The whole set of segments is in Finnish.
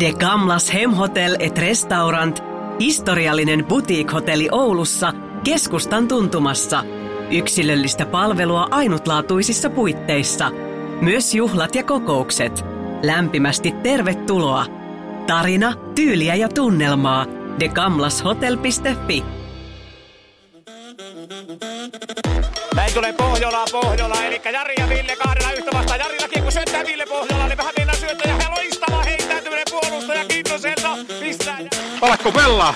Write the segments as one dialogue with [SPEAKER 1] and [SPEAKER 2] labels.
[SPEAKER 1] De Gamlas Hemhotel et Restaurant, historiallinen boutique-hotelli Oulussa, keskustan tuntumassa. Yksilöllistä palvelua ainutlaatuisissa puitteissa. Myös juhlat ja kokoukset. Lämpimästi tervetuloa. Tarina, tyyliä ja tunnelmaa. degamlashotel.fi
[SPEAKER 2] Näin tulee Pohjola, Pohjola, eli Jari ja Ville kahdella yhtä vastaan. Jarillakin kun syöttää Ville Pohjola, niin vähän mennä syöttää ja loistava heittäytyminen puolustaja Kintoselta. Pistää.
[SPEAKER 3] Alakko pelaa?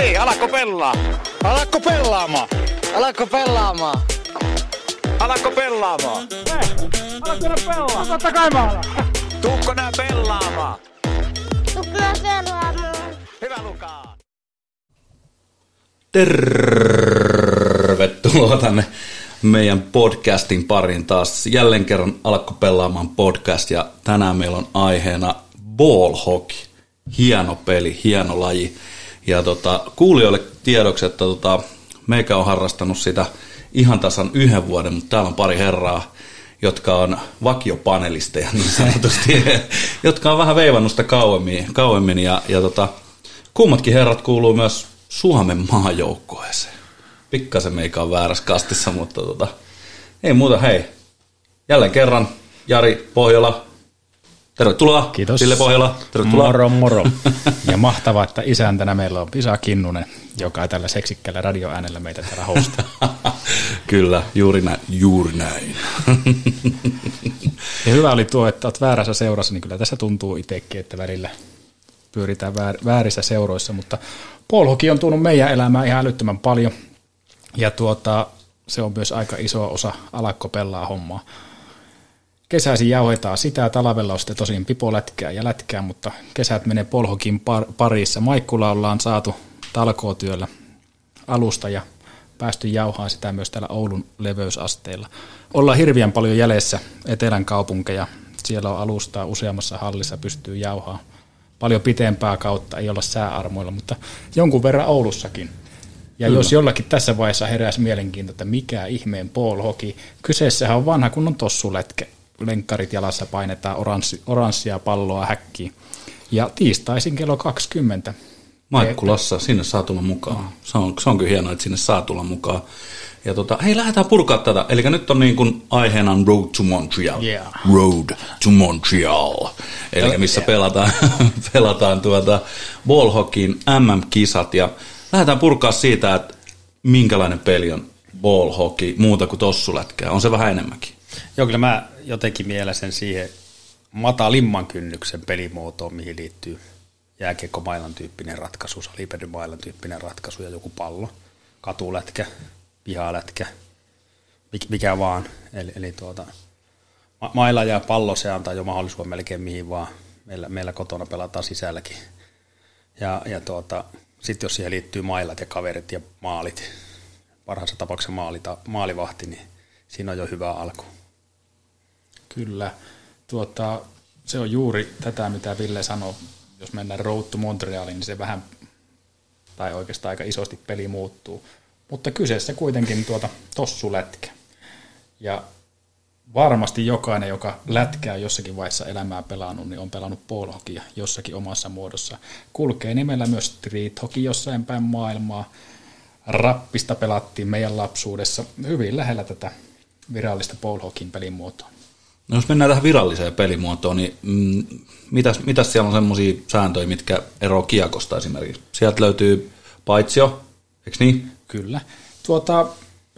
[SPEAKER 2] Niin, alakko pelaa?
[SPEAKER 3] Alakko pelaamaan?
[SPEAKER 4] Alatko pelaamaan?
[SPEAKER 2] Alakko pelaamaan?
[SPEAKER 3] Totta kai mä alan.
[SPEAKER 2] Tuukko nää pelaamaan?
[SPEAKER 5] Tukna pelaamaan.
[SPEAKER 2] Hyvä Lukaa.
[SPEAKER 6] Tervetuloa tänne meidän podcastin pariin taas. Jälleen kerran alkoi pelaamaan podcast ja tänään meillä on aiheena ball hockey. Hieno peli, hieno laji. Ja tota, kuulijoille tiedoksi, että tota, meikä on harrastanut sitä ihan tasan yhden vuoden, mutta täällä on pari herraa, jotka on vakiopanelisteja niin sanotusti, jotka on vähän veivannut sitä kauemmin, kauemmin ja, ja tota, kummatkin herrat kuuluu myös Suomen maajoukkueeseen. Pikkasen meikä on väärässä kastissa, mutta tota, ei muuta, hei. Jälleen kerran Jari Pohjola, tervetuloa.
[SPEAKER 7] Kiitos.
[SPEAKER 6] Ville Pohjola, tervetuloa.
[SPEAKER 7] Moro moro. Ja mahtavaa, että isäntänä meillä on Pisa Kinnunen, joka tällä seksikkäällä radioäänellä meitä täällä hostaa.
[SPEAKER 6] Kyllä, juuri näin. Juuri näin.
[SPEAKER 7] Ja hyvä oli tuo, että olet väärässä seurassa, niin kyllä tässä tuntuu itsekin, että välillä pyöritään väär, väärissä seuroissa, mutta polhoki on tuonut meidän elämään ihan älyttömän paljon. Ja tuota, se on myös aika iso osa alakko pelaa hommaa. Kesäisin jauhetaan sitä, talvella on sitten tosin pipolätkää ja lätkää, mutta kesät menee polhokin par- parissa. Maikkula ollaan saatu talkootyöllä alusta ja päästy jauhaan sitä myös täällä Oulun leveysasteella. Ollaan hirveän paljon jäljessä etelän kaupunkeja. Siellä on alustaa useammassa hallissa, pystyy jauhaa paljon pitempää kautta, ei olla sääarmoilla, mutta jonkun verran Oulussakin. Ja Kyllä. jos jollakin tässä vaiheessa heräsi mielenkiinto, että mikä ihmeen ball hockey, kyseessähän on vanha kunnon tossuletke. Lenkkarit jalassa painetaan oranssi, oranssia palloa häkkiin. Ja tiistaisin kello 20.
[SPEAKER 6] Maikkulassa, sinne saa tulla mukaan. Se on, se on kyllä hienoa, että sinne saa tulla mukaan. Ja tota, hei, lähdetään purkaa tätä. Eli nyt on niin kuin aiheena on Road to Montreal.
[SPEAKER 7] Yeah.
[SPEAKER 6] Road to Montreal. Eli missä pelataan, pelataan tuota ballhockeyin MM-kisat. Ja lähdetään purkaa siitä, että minkälainen peli on ball hockey muuta kuin tossulätkää. On se vähän enemmänkin.
[SPEAKER 8] Joo, kyllä mä jotenkin mielen siihen matalimman kynnyksen pelimuotoon, mihin liittyy jääkiekkomailan tyyppinen ratkaisu, salipelymailan tyyppinen ratkaisu ja joku pallo, katulätkä, pihalätkä, mik- mikä vaan. Eli, eli tuota, ma- maila ja pallo se antaa jo mahdollisuuden melkein mihin vaan. Meillä, meillä kotona pelataan sisälläkin. Ja, ja tuota, sitten jos siihen liittyy mailat ja kaverit ja maalit, parhaassa tapauksessa maalita, maalivahti, niin siinä on jo hyvä alku.
[SPEAKER 7] Kyllä. Tuota, se on juuri tätä, mitä Ville sanoi. Jos mennään Road to Montrealiin, niin se vähän, tai oikeastaan aika isosti peli muuttuu. Mutta kyseessä kuitenkin tuota tossulätkä. Ja varmasti jokainen, joka lätkää jossakin vaiheessa elämää pelannut, niin on pelannut polhokia jossakin omassa muodossa. Kulkee nimellä myös street hockey jossain päin maailmaa. Rappista pelattiin meidän lapsuudessa hyvin lähellä tätä virallista polhokin pelimuotoa.
[SPEAKER 6] No jos mennään tähän viralliseen pelimuotoon, niin mm, mitäs, mitäs siellä on semmoisia sääntöjä, mitkä eroa kiekosta esimerkiksi? Sieltä löytyy paitsio, eikö niin?
[SPEAKER 7] Kyllä. Tuota,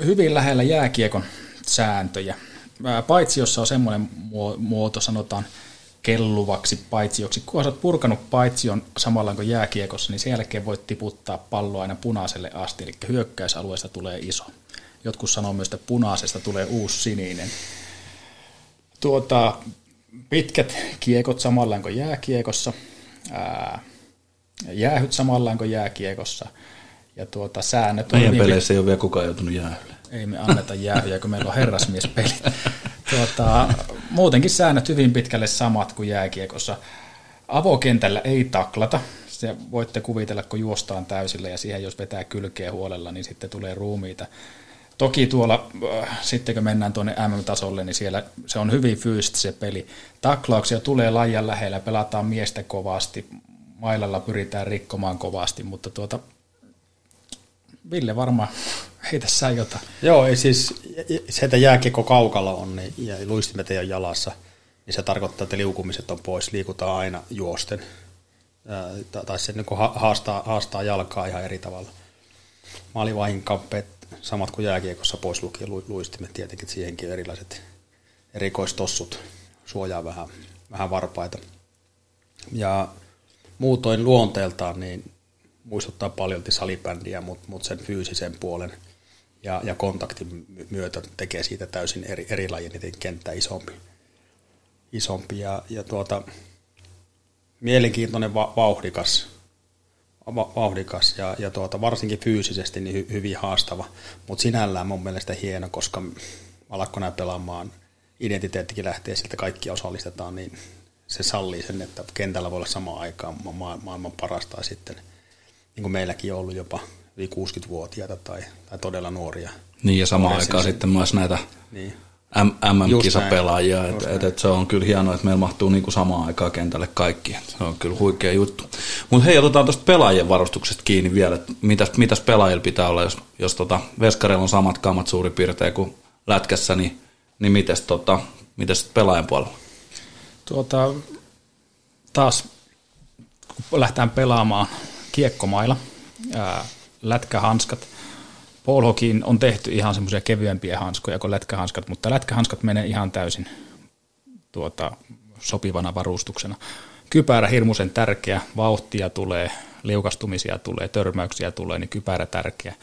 [SPEAKER 7] hyvin lähellä jääkiekon sääntöjä. Ää, Paitsiossa on semmoinen muo- muoto, sanotaan kelluvaksi paitsioksi. Kun olet purkanut paitsion samalla kuin jääkiekossa, niin sen jälkeen voit tiputtaa palloa aina punaiselle asti, eli hyökkäysalueesta tulee iso. Jotkut sanoo myös, että punaisesta tulee uusi sininen. Tuota, pitkät kiekot samalla kuin jääkiekossa, ää, jäähyt samalla kuin jääkiekossa, ja tuota, säännöt on
[SPEAKER 6] Meidän
[SPEAKER 7] hyvin
[SPEAKER 6] peleissä ei ole vielä kukaan joutunut jäähylle.
[SPEAKER 7] ei me anneta jäähyjä, kun meillä on herrasmiespelit. Tuota, muutenkin säännöt hyvin pitkälle samat kuin jääkiekossa. Avokentällä ei taklata. Se voitte kuvitella, kun juostaan täysillä ja siihen jos vetää kylkeä huolella, niin sitten tulee ruumiita. Toki tuolla, äh, sitten kun mennään tuonne MM-tasolle, niin siellä se on hyvin fyysistä se peli. Taklauksia tulee laajan lähellä, pelataan miestä kovasti, mailalla pyritään rikkomaan kovasti, mutta tuota, Ville varmaan heitä sä jotain.
[SPEAKER 8] Joo, ei siis se, että jääkiekko kaukalla on niin, ja luistimet ei ole jalassa, niin se tarkoittaa, että liukumiset on pois, liikutaan aina juosten. Ää, tai se niin haastaa, haastaa jalkaa ihan eri tavalla. Maalivahin kamppeet samat kuin jääkiekossa pois lukien luistimet tietenkin, siihenkin erilaiset erikoistossut suojaa vähän, vähän varpaita. Ja muutoin luonteeltaan niin muistuttaa paljon salibändiä, mutta mut sen fyysisen puolen ja, ja kontaktin myötä tekee siitä täysin eri, eri lajin, niin kenttä isompi. isompi ja, ja tuota, mielenkiintoinen va, vauhdikas, va, vauhdikas ja, ja tuota, varsinkin fyysisesti niin hy, hyvin haastava, mutta sinällään mun mielestä hieno, koska näin pelaamaan, identiteettikin lähtee siltä, kaikki osallistetaan, niin se sallii sen, että kentällä voi olla samaan aikaan ma- maailman parasta sitten, niin kuin meilläkin on ollut jopa yli 60-vuotiaita tai, tai todella nuoria.
[SPEAKER 6] Niin ja samaan aikaan sen, sitten myös näitä niin. MM-kisapelaajia, että et, et se on kyllä hienoa, että meillä mahtuu niinku samaan aikaan kentälle kaikki. Se on kyllä huikea juttu. Mutta hei, otetaan tuosta pelaajien varustuksesta kiinni vielä, että mitäs, mitäs pelaajilla pitää olla, jos, jos tota Veskareilla on samat kammat suurin piirtein kuin lätkässä, niin, niin mitäs, tota, mitäs pelaajan puolella?
[SPEAKER 7] Tuota, taas kun lähdetään pelaamaan kiekkomailla, ää, lätkähanskat, Polhokin on tehty ihan semmoisia kevyempiä hanskoja kuin lätkähanskat, mutta lätkähanskat menee ihan täysin tuota, sopivana varustuksena. Kypärä hirmuisen tärkeä, vauhtia tulee, liukastumisia tulee, törmäyksiä tulee, niin kypärä tärkeä.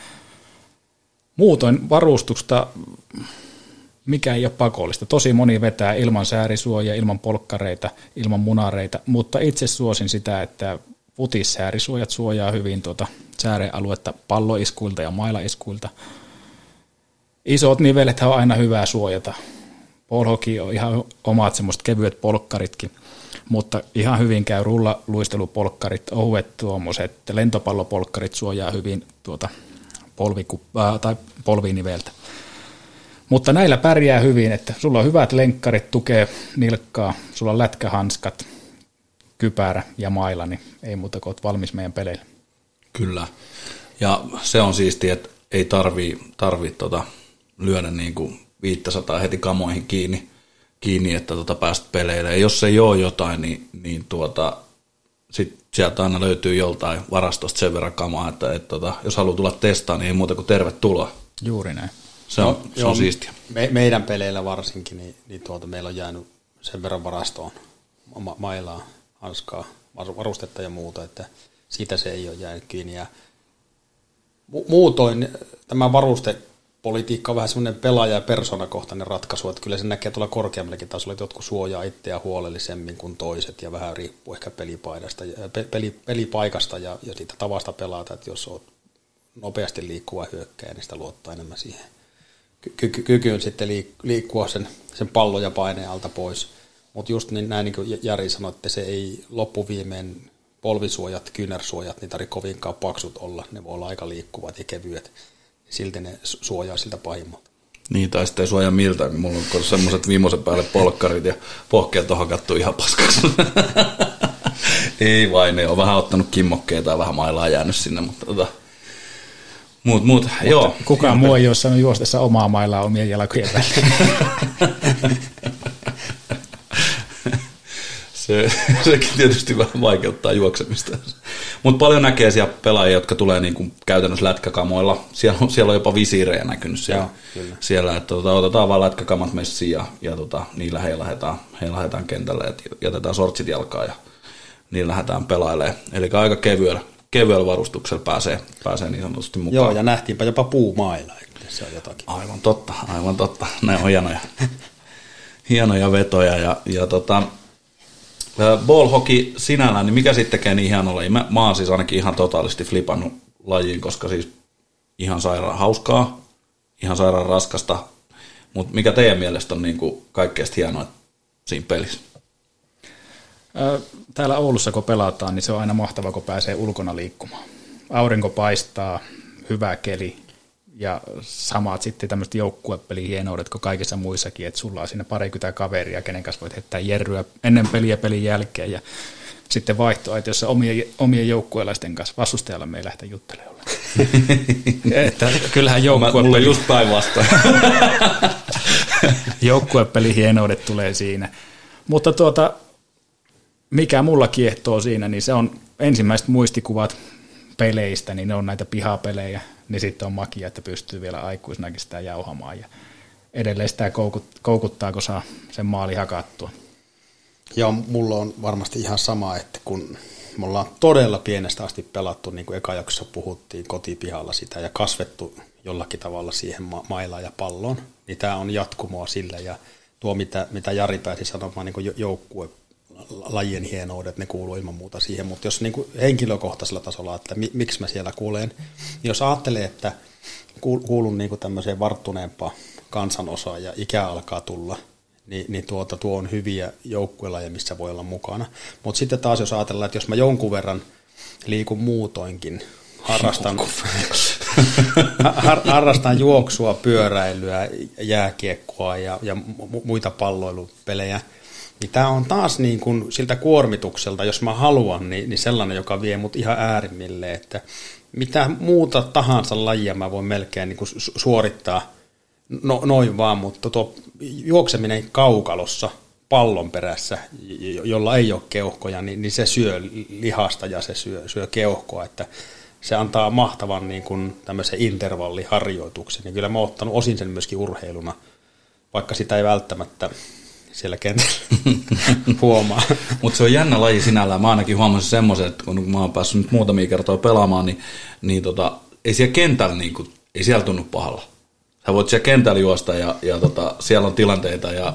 [SPEAKER 7] Muutoin varustusta, mikä ei ole pakollista. Tosi moni vetää ilman säärisuojia, ilman polkkareita, ilman munareita, mutta itse suosin sitä, että futissäärisuojat suojaa hyvin tuota säärealuetta palloiskuilta ja mailaiskuilta. Isot nivelet on aina hyvää suojata. Polhoki on ihan omat semmoiset kevyet polkkaritkin, mutta ihan hyvin käy rullaluistelupolkkarit, ohuet tuommoiset lentopallopolkkarit suojaa hyvin tuota polviku, äh, tai polviniveltä. Mutta näillä pärjää hyvin, että sulla on hyvät lenkkarit, tukee nilkkaa, sulla on lätkähanskat, kypärä ja maila, niin ei muuta kuin valmis meidän peleille.
[SPEAKER 6] Kyllä. Ja se on siistiä, että ei tarvii, tarvii tota, lyödä niin kuin 500 heti kamoihin kiinni, kiinni että tota päästä peleille. Ja jos ei ole jotain, niin, niin tuota, sit sieltä aina löytyy joltain varastosta sen verran kamaa, että, että tota, jos haluaa tulla testaan, niin ei muuta kuin tervetuloa.
[SPEAKER 7] Juuri näin.
[SPEAKER 6] Se on, no, se joo, on siistiä.
[SPEAKER 8] Me, meidän peleillä varsinkin, niin, niin tuota, meillä on jäänyt sen verran varastoon ma- mailaa, hanskaa, varustetta ja muuta, että – siitä se ei ole jäänyt kiinni. Ja mu- muutoin tämä varustepolitiikka on vähän semmoinen pelaaja- ja persoonakohtainen ratkaisu, että kyllä se näkee tuolla korkeammallakin tasolla, että jotkut suojaa itseä huolellisemmin kuin toiset ja vähän riippuu ehkä pelipaidasta, pe- peli, pelipaikasta ja, ja siitä tavasta pelata, että jos olet nopeasti liikkuva hyökkäjä, niin sitä luottaa enemmän siihen ky- ky- kykyyn sitten liikkua sen, sen pallon ja paineen alta pois. Mutta just niin, näin niin kuin Jari sanoi, että se ei loppuviimeen polvisuojat, kyynärsuojat, niitä ei kovinkaan paksut olla, ne voi olla aika liikkuvat ja kevyet, silti ne suojaa siltä pahimmalta.
[SPEAKER 6] Niin, tai sitten ei suojaa miltä, mulla on semmoiset viimeisen päälle polkkarit ja pohkeet on hakattu ihan paskaksi. ei vain, ne on vähän ottanut kimmokkeita ja vähän mailaa jäänyt sinne, mutta tota, Muut, muut, Mutta joo.
[SPEAKER 7] Kukaan muu ei ole saanut juostessa omaa mailaa omien jalkojen väliin.
[SPEAKER 6] Se, sekin tietysti vähän vaikeuttaa juoksemista. Mutta paljon näkee siellä pelaajia, jotka tulee niinku käytännössä lätkäkamoilla. Siellä on, siellä on jopa visiirejä näkynyt siellä. Joo, siellä että tota, otetaan vaan lätkäkamat messiin ja, ja tota, niillä he lähdetään, he lähdetään kentälle, että jätetään sortsit jalkaan ja niin lähdetään pelailemaan. Eli aika kevyellä, kevyellä varustuksella pääsee, pääsee niin sanotusti mukaan.
[SPEAKER 8] Joo, ja nähtiinpä jopa puumailla, se on jotakin.
[SPEAKER 6] Aivan totta, aivan totta. Ne on hienoja, hienoja vetoja ja, ja tota, Ball hockey sinällään, niin mikä sitten tekee niin hieno laji? Mä, mä oon siis ainakin ihan totaalisti flipannut lajiin, koska siis ihan sairaan hauskaa, ihan sairaan raskasta, mutta mikä teidän mielestä on niin kuin kaikkein hienoa siinä pelissä?
[SPEAKER 7] Täällä Oulussa kun pelataan, niin se on aina mahtavaa, kun pääsee ulkona liikkumaan. Aurinko paistaa, hyvä keli, ja samat sitten tämmöiset joukkuepeli hienoudet kuin kaikissa muissakin, että sulla on siinä parikymmentä kaveria, kenen kanssa voit heittää jerryä ennen peliä pelin jälkeen ja sitten vaihtoehtoissa omien, omien joukkueelaisten kanssa vastustajalla me ei lähdetä juttelemaan. että kyllähän joukkuepeli...
[SPEAKER 6] Mulla just päinvastoin.
[SPEAKER 7] joukkuepeli hienoudet tulee siinä. Mutta tuota, mikä mulla kiehtoo siinä, niin se on ensimmäiset muistikuvat peleistä, niin ne on näitä pihapelejä, niin sitten on makia, että pystyy vielä aikuisnakin sitä jauhamaan ja edelleen sitä koukuttaa, kun saa sen maali hakattua.
[SPEAKER 8] Ja mulla on varmasti ihan sama, että kun me ollaan todella pienestä asti pelattu, niin kuin eka puhuttiin, kotipihalla sitä ja kasvettu jollakin tavalla siihen ma- mailaan ja palloon, niin tämä on jatkumoa sille ja tuo, mitä, mitä Jari pääsi sanomaan, niin joukkue lajien hienoudet, ne kuuluu ilman muuta siihen, mutta jos niin kuin henkilökohtaisella tasolla, että mi, miksi mä siellä kuulen, niin jos ajattelee, että kuulun niin kuin tämmöiseen varttuneempaan kansanosaan ja ikä alkaa tulla, niin, niin tuota, tuo on hyviä joukkuelajeja, missä voi olla mukana. Mutta sitten taas jos ajatellaan, että jos mä jonkun verran liikun muutoinkin, harrastan, har, harrastan juoksua, pyöräilyä, jääkiekkoa ja, ja muita palloilupelejä, niin tämä on taas niin kuin siltä kuormitukselta, jos mä haluan, niin, niin sellainen, joka vie mut ihan äärimmille, että mitä muuta tahansa lajia mä voin melkein niin kuin suorittaa no, noin vaan, mutta tuo juokseminen kaukalossa pallon perässä, jolla ei ole keuhkoja, niin, niin se syö lihasta ja se syö, syö keuhkoa, että se antaa mahtavan niin kuin tämmöisen intervalliharjoituksen. Ja kyllä mä oon ottanut osin sen myöskin urheiluna, vaikka sitä ei välttämättä siellä kentällä huomaa.
[SPEAKER 6] Mutta se on jännä laji sinällään. Mä ainakin huomasin semmoisen, että kun mä oon päässyt nyt muutamia kertoja pelaamaan, niin, niin tota, ei siellä kentällä, niin kuin, ei siellä tunnu pahalla. Sä voit siellä kentällä juosta ja, ja tota, siellä on tilanteita ja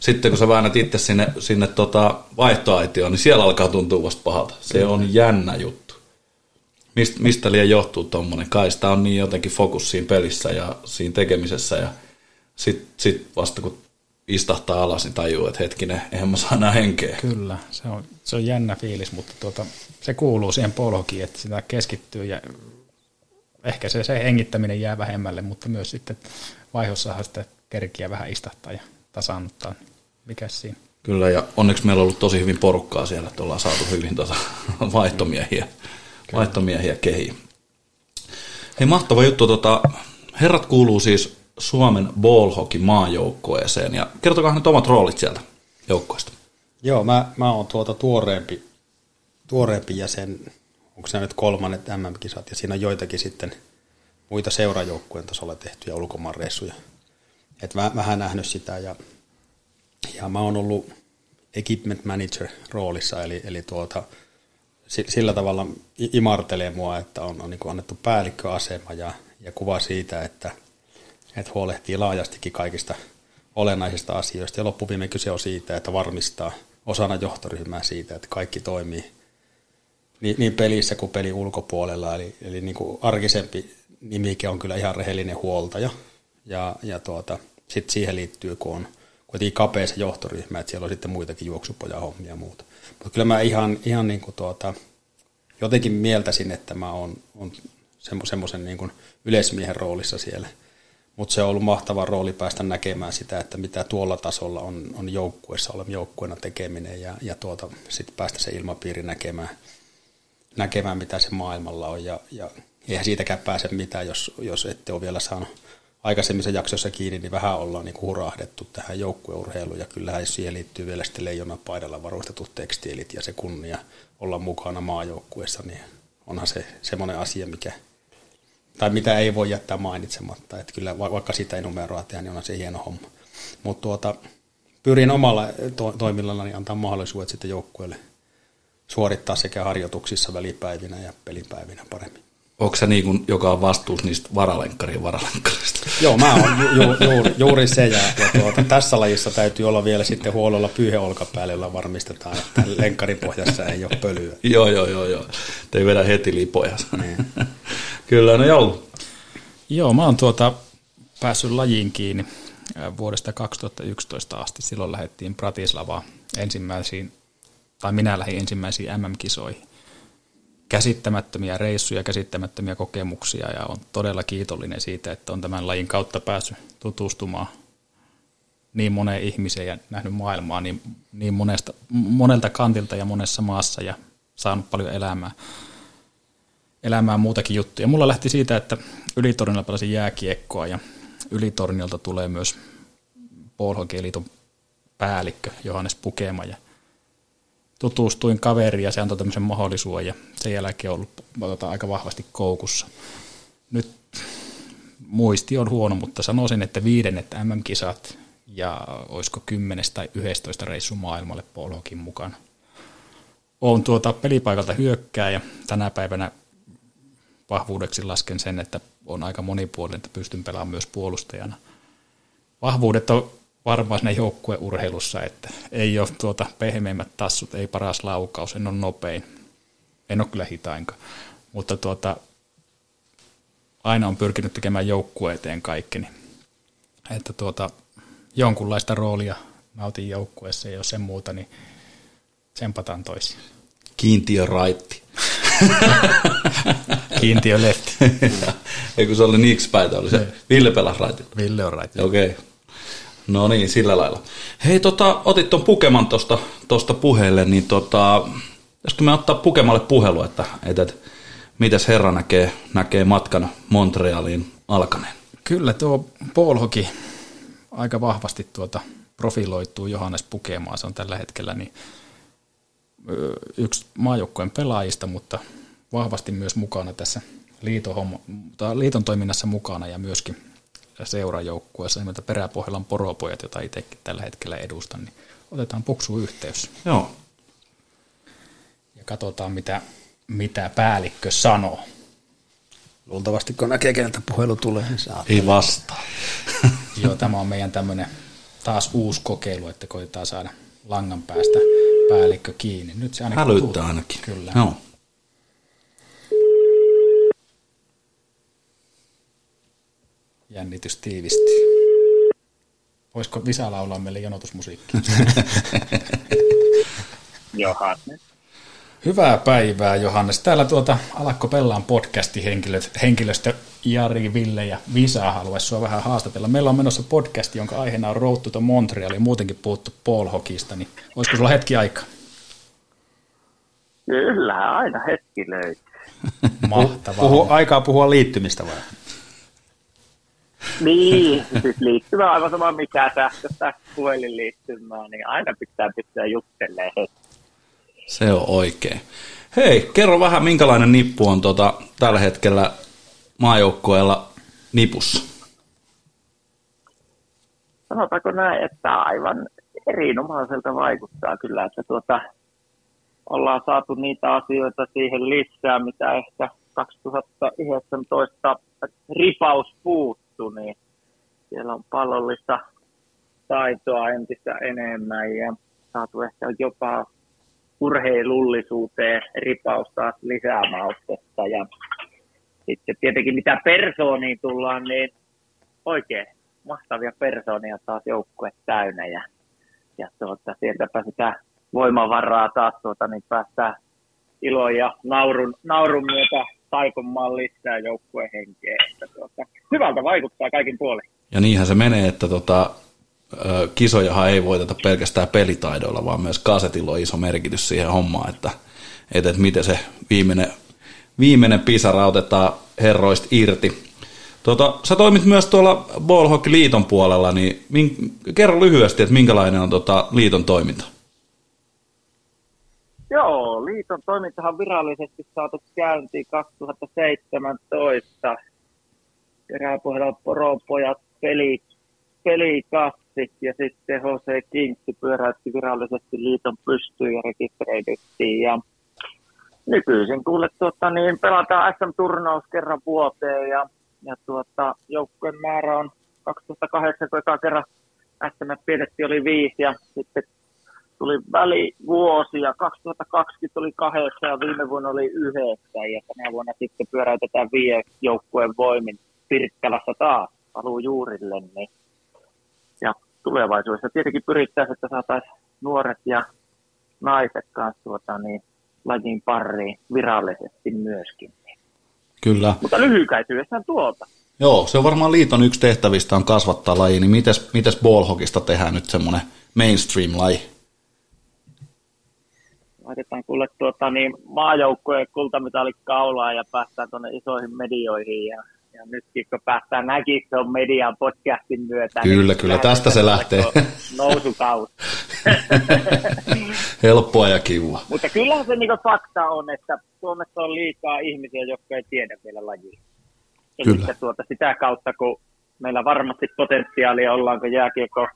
[SPEAKER 6] sitten kun sä väännät itse sinne, sinne tota vaihtoaitioon, niin siellä alkaa tuntua vasta pahalta. Se on jännä juttu. Mist, mistä liian johtuu tuommoinen? Kai sitä on niin jotenkin fokus siinä pelissä ja siinä tekemisessä ja sitten sit vasta kun istahtaa alas, niin tajuu, että hetkinen, eihän mä saa enää henkeä.
[SPEAKER 7] Kyllä, se on, se on jännä fiilis, mutta tuota, se kuuluu siihen polhokiin, että sitä keskittyy ja ehkä se, se hengittäminen jää vähemmälle, mutta myös sitten vaihossahan sitä kerkiä vähän istahtaa ja tasaannuttaa. Mikä siinä?
[SPEAKER 6] Kyllä, ja onneksi meillä on ollut tosi hyvin porukkaa siellä, että ollaan saatu hyvin tuota vaihtomiehiä, vaihtomiehiä kehiin. Hei, mahtava juttu. Tota, herrat kuuluu siis Suomen ballhockey maajoukkueeseen. Ja kertokaa nyt omat roolit sieltä joukkoista.
[SPEAKER 8] Joo, mä, mä oon tuota tuoreempi, tuoreempi jäsen, onko se nyt kolmannet MM-kisat, ja siinä on joitakin sitten muita seurajoukkueen tasolla tehtyjä ulkomaanreissuja. Et mä, vähän nähnyt sitä, ja, ja mä oon ollut equipment manager roolissa, eli, eli tuota, sillä tavalla imartelee mua, että on, on niin annettu päällikköasema ja, ja kuva siitä, että – että huolehtii laajastikin kaikista olennaisista asioista. Ja loppuviime kyse on siitä, että varmistaa osana johtoryhmää siitä, että kaikki toimii niin, niin pelissä kuin peli ulkopuolella. Eli, eli niin kuin arkisempi nimike on kyllä ihan rehellinen huoltaja. Ja, ja tuota, sitten siihen liittyy, kun on kuitenkin kapea se johtoryhmä, että siellä on sitten muitakin juoksupoja hommia ja muuta. Mutta kyllä mä ihan, ihan niin kuin tuota, jotenkin mieltäisin, että mä oon, on semmoisen niin yleismiehen roolissa siellä – mutta se on ollut mahtava rooli päästä näkemään sitä, että mitä tuolla tasolla on, on joukkueessa olemme joukkueena tekeminen ja, ja tuota, sitten päästä se ilmapiiri näkemään, näkemään, mitä se maailmalla on. Ja, ja eihän siitäkään pääse mitään, jos, jos ette ole vielä saanut aikaisemmissa jaksoissa kiinni, niin vähän ollaan niin hurahdettu tähän joukkueurheiluun. Ja kyllähän siihen liittyy vielä sitten leijona paidalla varustetut tekstiilit ja se kunnia olla mukana maajoukkueessa, niin onhan se semmoinen asia, mikä – tai mitä ei voi jättää mainitsematta. Että kyllä vaikka sitä ei numeroa tehdä, niin on se hieno homma. Mutta tuota, pyrin omalla to- toimillani antaa mahdollisuudet sitten joukkueelle suorittaa sekä harjoituksissa välipäivinä ja pelipäivinä paremmin.
[SPEAKER 6] Onko se niin kuin, joka on vastuus niistä varalenkkarien varalenkkarista?
[SPEAKER 8] Joo, mä oon ju, ju, juuri, juuri se. Ja, ja tuota, tässä lajissa täytyy olla vielä sitten huolella pyyhe olkapäälle, jolla varmistetaan, että lenkkarin pohjassa ei ole pölyä.
[SPEAKER 6] joo, joo, joo, joo. Te ei vedä heti lipoja. Niin. Kyllä, no joo.
[SPEAKER 7] Joo, mä oon tuota, päässyt lajiin kiinni vuodesta 2011 asti. Silloin lähdettiin Bratislavaan ensimmäisiin, tai minä lähdin ensimmäisiin MM-kisoihin. käsittämättömiä reissuja, käsittämättömiä kokemuksia ja on todella kiitollinen siitä, että on tämän lajin kautta päässyt tutustumaan niin moneen ihmiseen ja nähnyt maailmaa niin, niin monesta, monelta kantilta ja monessa maassa ja saanut paljon elämää, elämää muutakin juttuja. Mulla lähti siitä, että Ylitornilla pelasin jääkiekkoa ja Ylitornilta tulee myös Paul liiton päällikkö Johannes Pukema ja tutustuin kaveriin ja se antoi tämmöisen mahdollisuuden ja sen jälkeen ollut tota, aika vahvasti koukussa. Nyt muisti on huono, mutta sanoisin, että viidennet MM-kisat ja olisiko 10 tai 11 reissu maailmalle Polhokin mukana. Olen tuota pelipaikalta hyökkää ja tänä päivänä vahvuudeksi lasken sen, että on aika monipuolinen, että pystyn pelaamaan myös puolustajana. Vahvuudet on varmaan siinä joukkueurheilussa, että ei ole tuota pehmeimmät tassut, ei paras laukaus, en ole nopein, en ole kyllä hitainkaan, mutta tuota, aina on pyrkinyt tekemään joukkueeteen kaikki, niin, että tuota, jonkunlaista roolia nautin joukkueessa ja jos sen muuta, niin tsempataan toisiaan.
[SPEAKER 6] Kiintiö raitti.
[SPEAKER 7] Kiintiö lefti.
[SPEAKER 6] Ei kun se oli niiksi päitä, oli se
[SPEAKER 7] Niin.
[SPEAKER 6] Ville pelas raitilla.
[SPEAKER 7] Ville on raitilla.
[SPEAKER 6] Okei. Okay. No niin, sillä lailla. Hei, tota, otit tuon Pukeman tuosta tosta puheelle, niin tota, josko me ottaa Pukemalle puhelu, että, että, että mitäs herra näkee, näkee matkan Montrealiin alkaneen?
[SPEAKER 7] Kyllä tuo Paul Hockey aika vahvasti tuota profiloituu Johannes Pukemaan. Se on tällä hetkellä niin yksi maajoukkueen pelaajista, mutta vahvasti myös mukana tässä liiton, toiminnassa mukana ja myöskin seurajoukkueessa nimeltä Peräpohjolan poropojat, jota itsekin tällä hetkellä edustan, niin otetaan puksu yhteys
[SPEAKER 6] Joo.
[SPEAKER 7] ja katsotaan, mitä, mitä päällikkö sanoo.
[SPEAKER 8] Luultavasti kun näkee, keneltä puhelu tulee, niin saa.
[SPEAKER 6] Ei vastaa.
[SPEAKER 7] Joo, tämä on meidän tämmöinen taas uusi kokeilu, että koitetaan saada langan päästä päällikkö kiinni. Nyt se ainakin
[SPEAKER 6] Hälyttää
[SPEAKER 7] tulee.
[SPEAKER 6] ainakin.
[SPEAKER 7] Kyllä.
[SPEAKER 6] Joo.
[SPEAKER 7] Jännitys tiivistyy. Voisiko Visa laulaa meille jonotusmusiikkia?
[SPEAKER 3] Johannes.
[SPEAKER 7] Hyvää päivää, Johannes. Täällä tuota Alakko Pellaan henkilöt, henkilöstö Jari, Ville ja Visa haluaisi sinua vähän haastatella. Meillä on menossa podcast, jonka aiheena on Road to Montreal ja muutenkin puhuttu Paul Hockeysta, niin olisiko sulla hetki aikaa?
[SPEAKER 3] Kyllä, aina hetki löytyy.
[SPEAKER 7] Mahtavaa.
[SPEAKER 8] Puhu, aikaa puhua liittymistä vai?
[SPEAKER 3] Niin, siis liittymä aivan sama mikä sähköstä puhelinliittymää, niin aina pitää pystyä juttelemaan hetki.
[SPEAKER 6] Se on oikein. Hei, kerro vähän, minkälainen nippu on tota, tällä hetkellä maajoukkueella nipussa?
[SPEAKER 3] Sanotaanko näin, että aivan erinomaiselta vaikuttaa kyllä, että tuota, ollaan saatu niitä asioita siihen lisää, mitä ehkä 2019 ripaus puuttu, niin siellä on pallollista taitoa entistä enemmän ja saatu ehkä jopa urheilullisuuteen ripaus taas lisää maustetta. Ja sitten tietenkin mitä persooniin tullaan, niin oikein mahtavia persoonia taas joukkue täynnä ja, ja tuota, sieltäpä sitä voimavaraa taas tuota, niin päästään ilon ja naurun, naurun myötä taikomaan lisää joukkueen henkeä. Tuota, hyvältä vaikuttaa kaikin puolin.
[SPEAKER 6] Ja niinhän se menee, että tota, kisojahan ei voiteta pelkästään pelitaidoilla, vaan myös kasetilla on iso merkitys siihen hommaan, että, että, että miten se viimeinen, viimeinen pisara otetaan herroista irti. Tota, sä toimit myös tuolla Ball Hockey Liiton puolella, niin min, kerro lyhyesti, että minkälainen on tota liiton toiminta?
[SPEAKER 3] Joo, liiton toimintahan on virallisesti saatu käyntiin 2017. Peräpohjalla poropojat, peli, pelikassit ja sitten Jose Kingsi pyöräytti virallisesti liiton pystyyn ja rekisteröidyttiin. Ja nykyisin kuule tuota, niin pelataan SM-turnaus kerran vuoteen ja, ja tuota, joukkueen määrä on 2008, kun kerran SM pidettiin oli viisi ja sitten tuli välivuosi ja 2020 oli kahdeksan ja viime vuonna oli yhdeksän ja tänä vuonna sitten pyöräytetään viiden joukkueen voimin Pirkkälässä taas paluu juurille. Niin. Ja tulevaisuudessa tietenkin pyrittäisiin, että saataisiin nuoret ja naiset kanssa tuota, niin lajin pariin virallisesti myöskin.
[SPEAKER 6] Kyllä.
[SPEAKER 3] Mutta lyhykäisyydessään tuota.
[SPEAKER 6] Joo, se on varmaan liiton yksi tehtävistä on kasvattaa laji, niin mites, mites ballhogista tehdään nyt semmoinen mainstream-laji?
[SPEAKER 3] Laitetaan kuule tuota, niin maajoukkojen kultamitali kaulaa ja päästään tuonne isoihin medioihin ja, ja nytkin kun päästään se on median podcastin myötä.
[SPEAKER 6] Kyllä, niin kyllä, tästä se lähtee.
[SPEAKER 3] Nousukaus.
[SPEAKER 6] Helppoa ja kiva.
[SPEAKER 3] Mutta kyllähän se niin fakta on, että Suomessa on liikaa ihmisiä, jotka ei tiedä vielä lajia. Kyllä. tuota, sitä kautta, kun meillä varmasti potentiaalia ollaan, kun jääkiekko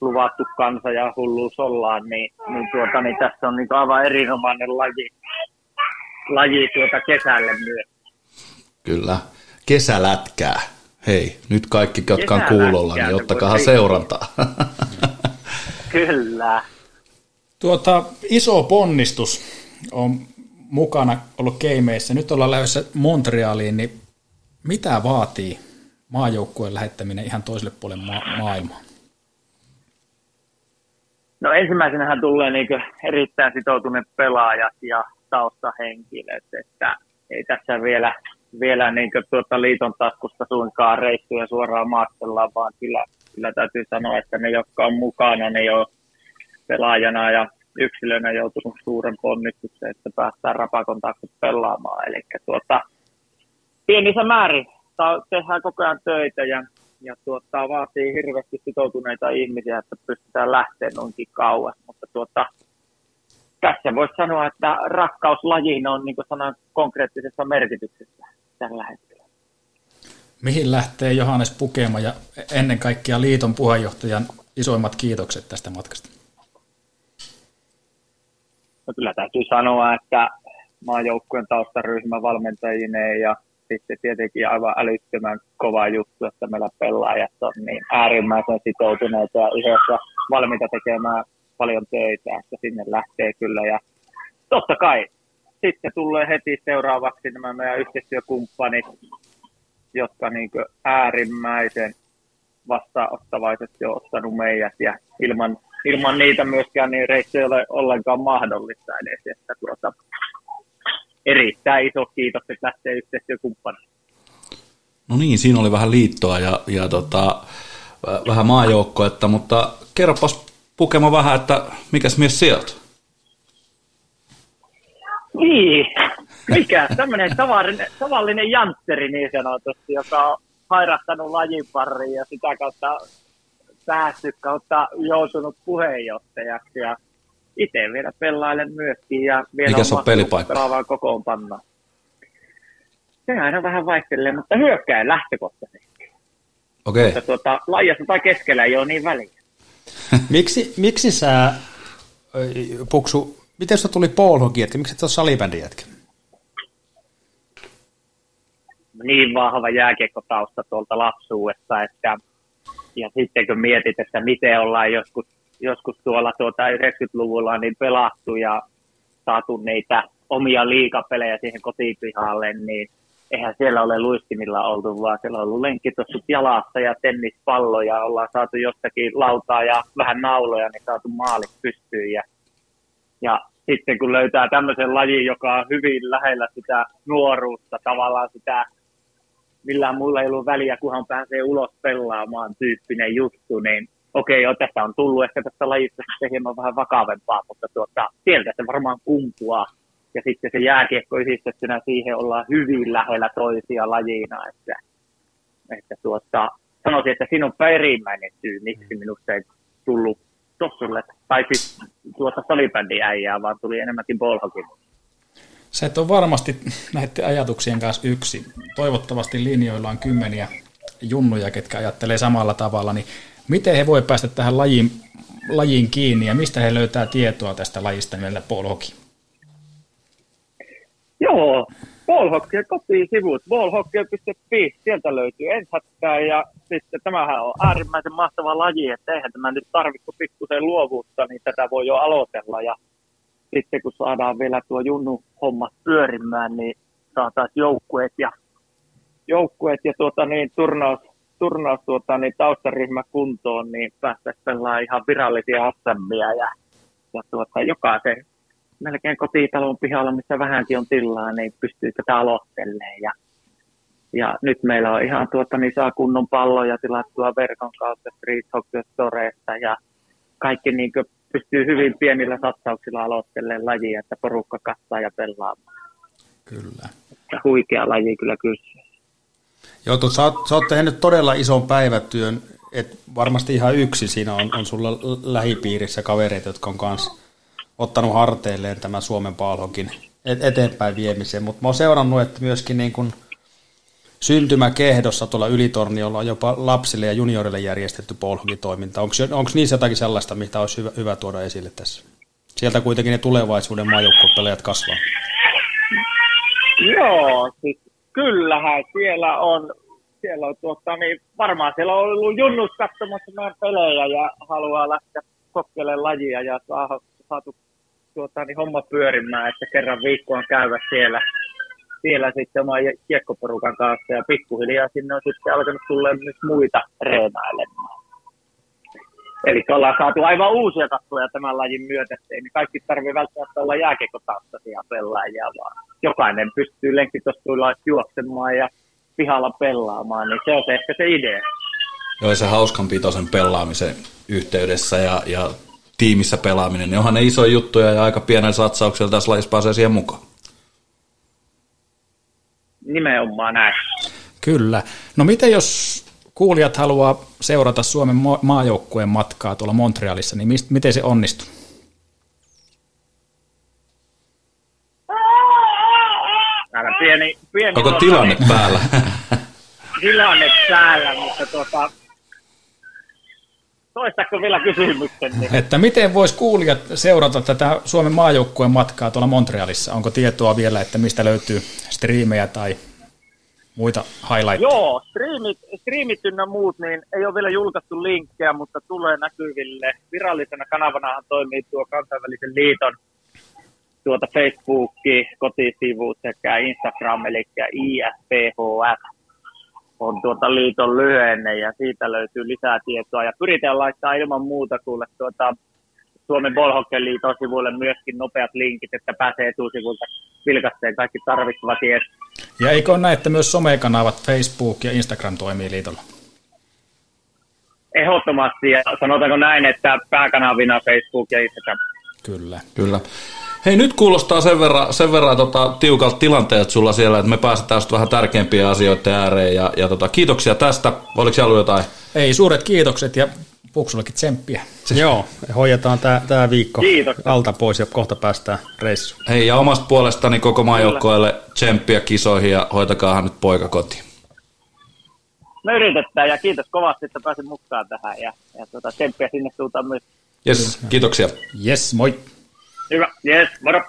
[SPEAKER 3] luvattu kansa ja hulluus ollaan, niin, niin, tuota, niin tässä on niin aivan erinomainen laji, laji tuota kesälle myös.
[SPEAKER 6] Kyllä. Kesälätkää. Hei, nyt kaikki, jotka on kuulolla, niin ottakaa seurantaa.
[SPEAKER 3] Kyllä.
[SPEAKER 7] Tuota, iso ponnistus on mukana ollut keimeissä. Nyt ollaan lähdössä Montrealiin, niin mitä vaatii maajoukkueen lähettäminen ihan toiselle puolelle ma- maailmaa?
[SPEAKER 3] No ensimmäisenähän tulee niin erittäin sitoutuneet pelaajat ja taustahenkilöt, että ei tässä vielä, vielä niin tuota liiton taskusta suinkaan reissuja suoraan maastellaan, vaan kyllä, kyllä täytyy sanoa, että ne, jotka on mukana, ne jo pelaajana ja yksilönä joutunut suuren ponnistuksen, että päästään rapakon taakse pelaamaan. Eli tuota, pienissä määrin tehdään koko ajan töitä ja, ja tuota, vaatii hirveästi sitoutuneita ihmisiä, että pystytään lähteä noinkin kauas. Mutta tuota, tässä voisi sanoa, että rakkaus lajiin on niin sanan konkreettisessa merkityksessä tällä hetkellä.
[SPEAKER 7] Mihin lähtee Johannes Pukema ja ennen kaikkea liiton puheenjohtajan isoimmat kiitokset tästä matkasta?
[SPEAKER 3] No kyllä täytyy sanoa, että maajoukkueen taustaryhmä valmentajineen ja sitten tietenkin aivan älyttömän kova juttu, että meillä pelaajat on niin äärimmäisen sitoutuneita ja yhdessä valmiita tekemään paljon töitä, että sinne lähtee kyllä. Ja totta kai sitten tulee heti seuraavaksi nämä meidän yhteistyökumppanit, jotka niin äärimmäisen vastaanottavaisesti on ottanut meidät ja ilman, ilman niitä myöskään niin reissu ei ole ollenkaan mahdollista edes. Että tuota, erittäin iso kiitos, että lähtee yhteistyökumppanille.
[SPEAKER 6] No niin, siinä oli vähän liittoa ja, ja tota, vähän maajoukkoetta, mutta kerropas Pukema vähän, että mikäs mies sieltä?
[SPEAKER 3] Niin, mikä tämmöinen tavallinen, tavallinen jantteri niin sanotusti, joka on hairahtanut lajin pariin ja sitä kautta päässyt kautta joutunut puheenjohtajaksi. Ja itse vielä pelailen myöskin ja vielä
[SPEAKER 6] Mikä on pelipaikka?
[SPEAKER 3] Pelaavaa kokoonpanna. Se aina vähän vaihtelee, mutta hyökkää lähtökohtaisesti.
[SPEAKER 6] Okei. Okay.
[SPEAKER 3] Mutta tuota, laajassa tai keskellä ei ole niin väliä.
[SPEAKER 8] miksi, miksi sä, Puksu, miten se tuli polhoki, että miksi et ole salibändin jätkä?
[SPEAKER 3] Niin vahva jääkiekkotausta tuolta lapsuudesta, että ja sitten kun mietit, että miten ollaan joskus joskus tuolla tuota 90-luvulla niin pelattu ja saatu niitä omia liikapelejä siihen kotipihalle, niin eihän siellä ole luistimilla oltu, vaan siellä on ollut lenkkitossut jalassa ja tennispallo ja ollaan saatu jostakin lautaa ja vähän nauloja, niin saatu maalit pystyyn. Ja, ja sitten kun löytää tämmöisen lajin, joka on hyvin lähellä sitä nuoruutta, tavallaan sitä millään muilla ei ollut väliä, kunhan pääsee ulos pelaamaan tyyppinen juttu, niin okei, okay, tästä on tullut ehkä tästä lajista sitten hieman vähän vakavempaa, mutta tuota, sieltä se varmaan kumpuaa. Ja sitten se jääkiekko yhdistettynä siihen ollaan hyvin lähellä toisia lajina, että, että tuota, sanoisin, että siinä on perimmäinen syy, miksi minusta ei tullut tossulle, tai siis tuota salibändiäijää, vaan tuli enemmänkin ballhokin.
[SPEAKER 7] Se et on varmasti näiden ajatuksien kanssa yksi. Toivottavasti linjoilla on kymmeniä junnuja, ketkä ajattelee samalla tavalla, niin Miten he voi päästä tähän lajiin, lajiin kiinni ja mistä he löytää tietoa tästä lajista nimeltä Hockey?
[SPEAKER 3] Joo, Ballhockey kotisivut, ballhockey.fi, sieltä löytyy ensättää ja sitten tämähän on äärimmäisen mahtava laji, että eihän tämä nyt tarvitse pikkusen luovuutta, niin tätä voi jo aloitella. Ja sitten kun saadaan vielä tuo junnu homma pyörimään, niin saataisiin joukkueet ja, joukkueet ja tuota niin, turnaus, turnaus tuota, niin taustaryhmä kuntoon, niin päästäisiin ihan virallisia asemmia ja, ja tuota, jokaisen melkein kotitalon pihalla, missä vähänkin on tilaa, niin pystyy tätä aloittelemaan. Ja, ja nyt meillä on ihan tuota, niin saa kunnon palloja tilattua verkon kautta Street Hockey Storesta ja kaikki niin pystyy hyvin pienillä satsauksilla aloittelemaan lajia, että porukka kattaa ja pelaa.
[SPEAKER 7] Kyllä.
[SPEAKER 3] Että huikea laji kyllä kysyä.
[SPEAKER 8] Joo, tu, sä, oot, sä oot tehnyt todella ison päivätyön, et varmasti ihan yksi siinä on, on sulla lähipiirissä kavereita, jotka on kanssa ottanut harteilleen tämän Suomen palhokin eteenpäin viemiseen, mutta mä oon seurannut, että myöskin niin kun syntymäkehdossa tuolla Ylitorniolla on jopa lapsille ja juniorille järjestetty polhokitoiminta. Onko niissä jotakin sellaista, mitä olisi hyvä, hyvä tuoda esille tässä? Sieltä kuitenkin ne tulevaisuuden maajoukkuepelejät kasvaa.
[SPEAKER 3] Joo, siis kyllähän siellä on, siellä on tuota, niin varmaan siellä on ollut junnus katsomassa meidän pelejä ja haluaa lähteä kokeilemaan lajia ja saa, saatu tuota, niin homma pyörimään, että kerran viikkoon käyvä siellä, siellä sitten oman kiekkoporukan kanssa ja pikkuhiljaa sinne on sitten alkanut tulla myös muita reenailemaan. Eli ollaan saatu aivan uusia katsoja tämän lajin myötä, niin kaikki tarvitse välttämättä olla jääkiekotaustaisia pelaajia, vaan jokainen pystyy lenkkitostuilla juoksemaan ja pihalla pelaamaan, niin se on se ehkä se idea.
[SPEAKER 6] Joo, se hauskanpitoisen pelaamisen yhteydessä ja, ja tiimissä pelaaminen, niin onhan ne isoja juttuja ja aika pienen satsauksella tässä lajissa pääsee siihen mukaan.
[SPEAKER 3] Nimenomaan näin.
[SPEAKER 7] Kyllä. No miten jos kuulijat haluaa seurata Suomen maajoukkueen matkaa tuolla Montrealissa, niin mist, miten se onnistuu?
[SPEAKER 3] Täällä pieni, pieni
[SPEAKER 6] Onko tilanne päällä?
[SPEAKER 3] tilanne päällä, mutta tuota, toistako vielä kysymyksen?
[SPEAKER 7] Että miten voisi kuulijat seurata tätä Suomen maajoukkueen matkaa tuolla Montrealissa? Onko tietoa vielä, että mistä löytyy striimejä tai muita highlightteja?
[SPEAKER 3] Joo, striimit, striimit ynnä muut, niin ei ole vielä julkaistu linkkejä, mutta tulee näkyville. Virallisena kanavanahan toimii tuo kansainvälisen liiton tuota Facebook, kotisivu sekä Instagram, eli IFPHF on tuota liiton lyhenne ja siitä löytyy lisää tietoa. Ja pyritään laittaa ilman muuta kuule tuota Suomen Bolhokken liiton sivuille myöskin nopeat linkit, että pääsee etusivulta vilkasteen kaikki tarvittavat tiedot.
[SPEAKER 7] Ja eikö ole näin, että myös somekanavat Facebook ja Instagram toimii liitolla?
[SPEAKER 3] Ehdottomasti, ja sanotaanko näin, että pääkanavina Facebook ja Instagram.
[SPEAKER 7] Kyllä.
[SPEAKER 6] Kyllä. Hei, nyt kuulostaa sen verran, sen verran tota, tiukalta tilanteet sulla siellä, että me pääsetään vähän tärkeimpiä asioita ääreen. Ja, ja tota, kiitoksia tästä. Oliko siellä jotain?
[SPEAKER 7] Ei, suuret kiitokset ja Puksullakin tsemppiä.
[SPEAKER 8] Joo, hoidetaan tämä viikko Kiitos. alta pois ja kohta päästään reissuun.
[SPEAKER 6] Hei, ja omasta puolestani koko maajoukkoille tsemppiä kisoihin ja hoitakaahan nyt poika kotiin.
[SPEAKER 3] Me yritetään ja kiitos kovasti, että pääsin mukaan tähän ja, ja tuota, tsemppiä sinne suuntaan myös.
[SPEAKER 6] Yes, kiitoksia.
[SPEAKER 7] Yes, moi.
[SPEAKER 3] Hyvä, yes, moro.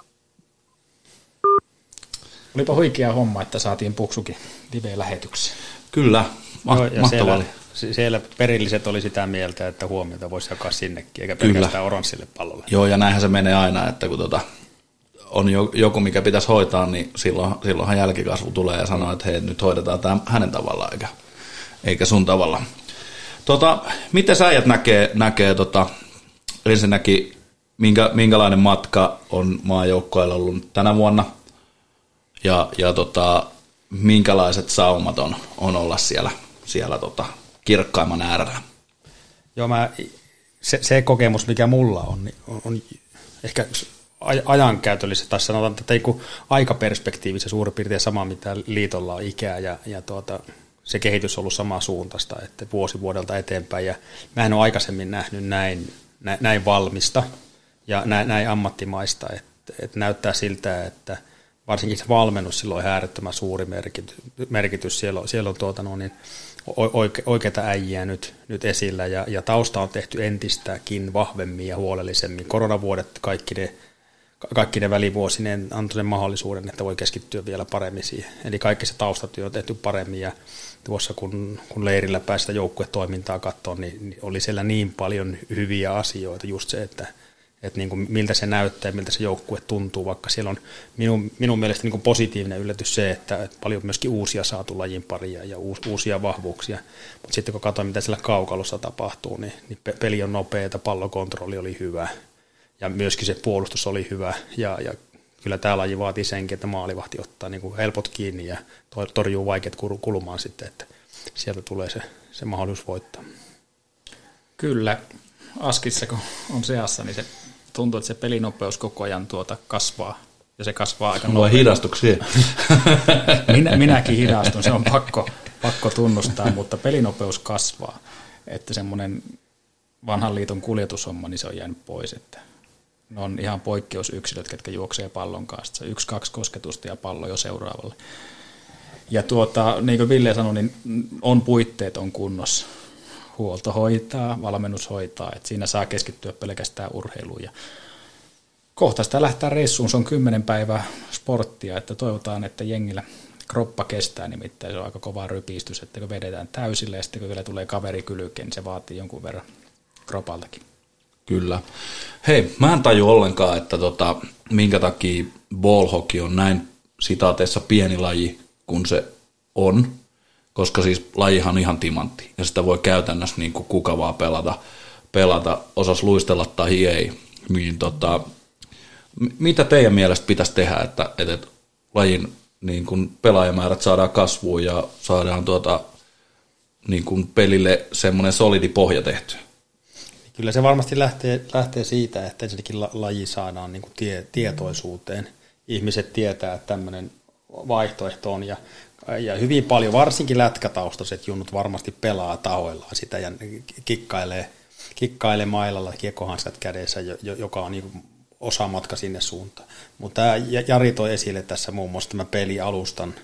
[SPEAKER 7] Olipa huikea homma, että saatiin Puksukin live-lähetykseen.
[SPEAKER 6] Kyllä, ma- Joo, mahtavaa
[SPEAKER 8] siellä, siellä perilliset oli sitä mieltä, että huomiota voisi jakaa sinnekin, eikä pelkästään Kyllä. oranssille pallolle.
[SPEAKER 6] Joo, ja näinhän se menee aina, että kun tota, on joku, mikä pitäisi hoitaa, niin silloin, silloinhan jälkikasvu tulee ja sanoo, että hei, nyt hoidetaan tämä hänen tavallaan, eikä, eikä sun tavalla. Tota, miten sä äijät näkee, näkee tota, ensinnäkin minkä, minkälainen matka on maajoukkoilla ollut tänä vuonna ja, ja tota, minkälaiset saumat on, on olla siellä, siellä tota, kirkkaimman äärellä.
[SPEAKER 8] Joo, mä, se, se kokemus, mikä mulla on, niin on, on ehkä ajankäytöllisesti, tai sanotaan, että ei aikaperspektiivissä suurin piirtein sama, mitä liitolla on ikää, ja, ja tuota, se kehitys on ollut samaa suuntaista, että vuosi vuodelta eteenpäin, ja mä en ole aikaisemmin nähnyt näin, näin valmista, ja näin, näin ammattimaista, että, että näyttää siltä, että varsinkin se valmennus silloin on äärettömän suuri merkitys, merkitys. siellä on, siellä on tuota, no niin, oike, oikeita äijiä nyt, nyt esillä ja, ja tausta on tehty entistäkin vahvemmin ja huolellisemmin. Koronavuodet kaikki ne, kaikki ne välivuosinen antoi sen mahdollisuuden, että voi keskittyä vielä paremmin siihen. Eli kaikki se taustatyö on tehty paremmin ja tuossa kun, kun leirillä päästä joukkuetoimintaa katsoa, niin, niin oli siellä niin paljon hyviä asioita, just se, että – että niin kuin miltä se näyttää ja miltä se joukkue tuntuu, vaikka siellä on minun, minun mielestä niin kuin positiivinen yllätys se, että, että paljon myöskin uusia saatu lajin paria ja uus, uusia vahvuuksia, mutta sitten kun katsoin, mitä siellä kaukalossa tapahtuu, niin, niin peli on nopeaa, pallokontrolli oli hyvä ja myöskin se puolustus oli hyvä, ja, ja kyllä tämä laji vaatii senkin, että maalivahti ottaa niin kuin helpot kiinni ja torjuu vaikeat kulumaan sitten, että sieltä tulee se, se mahdollisuus voittaa.
[SPEAKER 7] Kyllä, Askissa kun on seassa, niin se tuntuu, että se pelinopeus koko ajan tuota kasvaa. Ja se kasvaa aika
[SPEAKER 6] nopeasti. hidastuksia?
[SPEAKER 7] Minä, minäkin hidastun, se on pakko, pakko tunnustaa, mutta pelinopeus kasvaa. Että semmoinen vanhan liiton kuljetushomma, niin se on jäänyt pois. Että ne on ihan poikkeusyksilöt, ketkä juoksee pallon kanssa. Se yksi, kaksi kosketusta ja pallo jo seuraavalle. Ja tuota, niin kuin Ville sanoi, niin on puitteet on kunnossa huolto hoitaa, valmennus hoitaa, että siinä saa keskittyä pelkästään urheiluun. Ja kohta sitä lähtee reissuun, se on kymmenen päivää sporttia, että toivotaan, että jengillä kroppa kestää, nimittäin se on aika kova rypistys, että kun vedetään täysille ja sitten kun vielä tulee kaveri kylkeen, niin se vaatii jonkun verran kropaltakin.
[SPEAKER 6] Kyllä. Hei, mä en taju ollenkaan, että tota, minkä takia ballhockey on näin sitaateessa pieni laji, kun se on koska siis lajihan ihan timantti ja sitä voi käytännössä niin kuin kuka vaan pelata, pelata, osas luistella tai ei. Niin tota, mitä teidän mielestä pitäisi tehdä, että, että lajin niin kuin pelaajamäärät saadaan kasvuun ja saadaan tuota, niin kuin pelille semmoinen solidi pohja tehty?
[SPEAKER 8] Kyllä se varmasti lähtee, lähtee siitä, että ensinnäkin laji saadaan niin kuin tie, tietoisuuteen. Ihmiset tietää, että tämmöinen vaihtoehto on ja ja hyvin paljon, varsinkin lätkätaustaiset junnut varmasti pelaa tahoillaan sitä ja kikkailee, kikkailee mailalla kiekkohanskat kädessä, joka on niin osa matka sinne suuntaan. Mutta tämä Jari toi esille tässä muun muassa tämä pelialustan,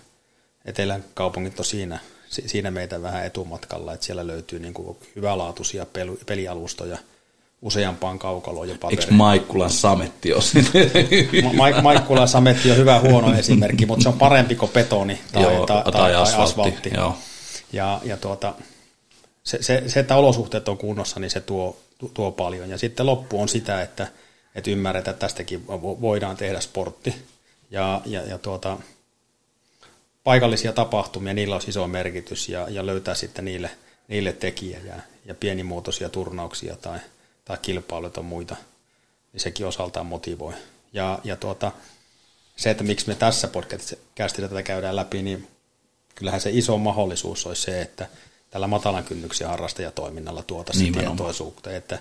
[SPEAKER 8] Etelän kaupungit on siinä, siinä meitä vähän etumatkalla, että siellä löytyy niin kuin hyvälaatuisia pelialustoja – useampaan kaukaloon jopa.
[SPEAKER 6] Eikö Maikkulan sametti ole
[SPEAKER 8] Ma- Maikkulan sametti on hyvä huono esimerkki, mutta se on parempi kuin betoni tai,
[SPEAKER 6] Joo, tai, tai, tai asfaltti. asfaltti. Joo.
[SPEAKER 8] Ja, ja tuota, se, se, se, että olosuhteet on kunnossa, niin se tuo, tuo paljon. Ja sitten loppu on sitä, että, että ymmärretään, että tästäkin voidaan tehdä sportti. Ja, ja, ja tuota, paikallisia tapahtumia, niillä on iso merkitys ja, ja löytää sitten niille, niille tekijä ja, ja pienimuotoisia turnauksia tai – tai kilpailut on muita, niin sekin osaltaan motivoi. Ja, ja tuota, se, että miksi me tässä podcastissa tätä käydään läpi, niin kyllähän se iso mahdollisuus olisi se, että tällä matalan kynnyksen harrastajatoiminnalla tuota niin tietoisuutta, että,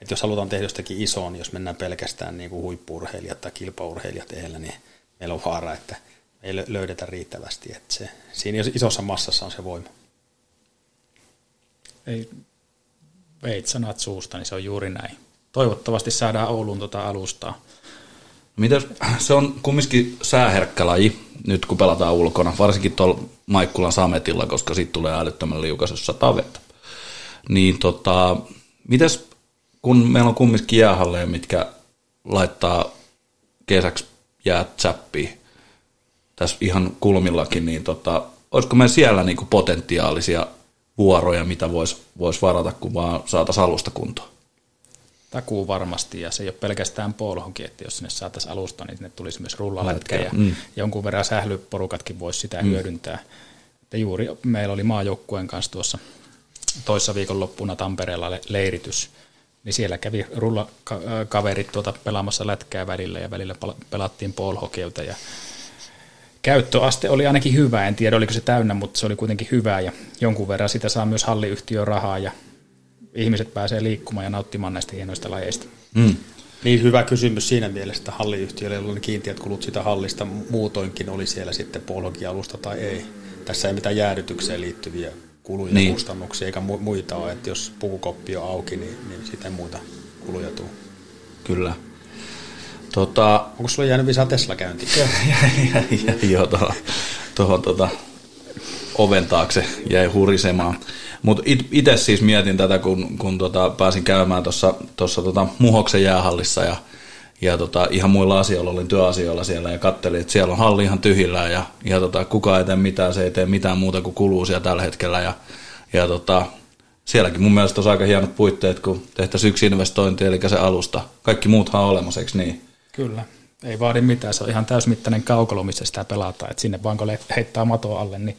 [SPEAKER 8] että jos halutaan tehdä jostakin isoon, niin jos mennään pelkästään niin kuin huippuurheilijat tai kilpaurheilijat edellä, niin meillä on vaara, että me ei löydetä riittävästi. Että se, siinä isossa massassa on se voima.
[SPEAKER 7] Ei veit sanat suusta, niin se on juuri näin. Toivottavasti saadaan Ouluun tuota alustaa.
[SPEAKER 6] Mitäs, se on kumminkin sääherkkä laji, nyt kun pelataan ulkona, varsinkin tuolla Maikkulan sametilla, koska siitä tulee älyttömän liukas, jos sataa. Niin tota, mitäs, kun meillä on kumminkin jäähalleja, mitkä laittaa kesäksi jäät säppiin, tässä ihan kulmillakin, niin tota, olisiko me siellä niinku potentiaalisia vuoroja, mitä voisi vois varata, kun vaan saataisiin alusta kuntoon.
[SPEAKER 7] Takuu varmasti, ja se ei ole pelkästään polhonkin, että jos sinne saataisiin alusta, niin sinne tulisi myös rullalätkä, ja mm. jonkun verran sählyporukatkin voisi sitä mm. hyödyntää. Että juuri meillä oli maajoukkueen kanssa tuossa toissa viikonloppuna Tampereella leiritys, niin siellä kävi rullakaverit tuota pelaamassa lätkää välillä, ja välillä pelattiin polhokeilta, ja käyttöaste oli ainakin hyvä, en tiedä oliko se täynnä, mutta se oli kuitenkin hyvä ja jonkun verran sitä saa myös halliyhtiö rahaa ja ihmiset pääsee liikkumaan ja nauttimaan näistä hienoista lajeista.
[SPEAKER 8] Mm. Niin hyvä kysymys siinä mielessä, että halliyhtiöillä oli kiintiöt kulut sitä hallista muutoinkin oli siellä sitten alusta tai ei. Tässä ei mitään jäädytykseen liittyviä kuluja niin. kustannuksia eikä muita ole, että jos pukukoppi on auki, niin, niin sitten muita kuluja tuu.
[SPEAKER 6] Kyllä. Tota,
[SPEAKER 8] Onko sulla jäänyt vielä Tesla käyntiin?
[SPEAKER 6] Joo, tuohon, tota, oven taakse jäi hurisemaan. Mutta itse siis mietin tätä, kun, kun tota, pääsin käymään tuossa tota, Muhoksen jäähallissa ja, ja tota, ihan muilla asioilla, olin työasioilla siellä ja katselin, että siellä on halli ihan tyhjillään ja, ja tota, kukaan ei tee mitään, se ei tee mitään muuta kuin kuluu siellä tällä hetkellä ja, ja tota, sielläkin mun mielestä on aika hienot puitteet, kun tehtäisiin yksi investointi, eli se alusta. Kaikki muuthan on olemassa, eikö niin?
[SPEAKER 7] Kyllä, ei vaadi mitään. Se on ihan täysmittainen kaukalo, missä sitä pelataan. Et sinne vaan kun heittää mato alle, niin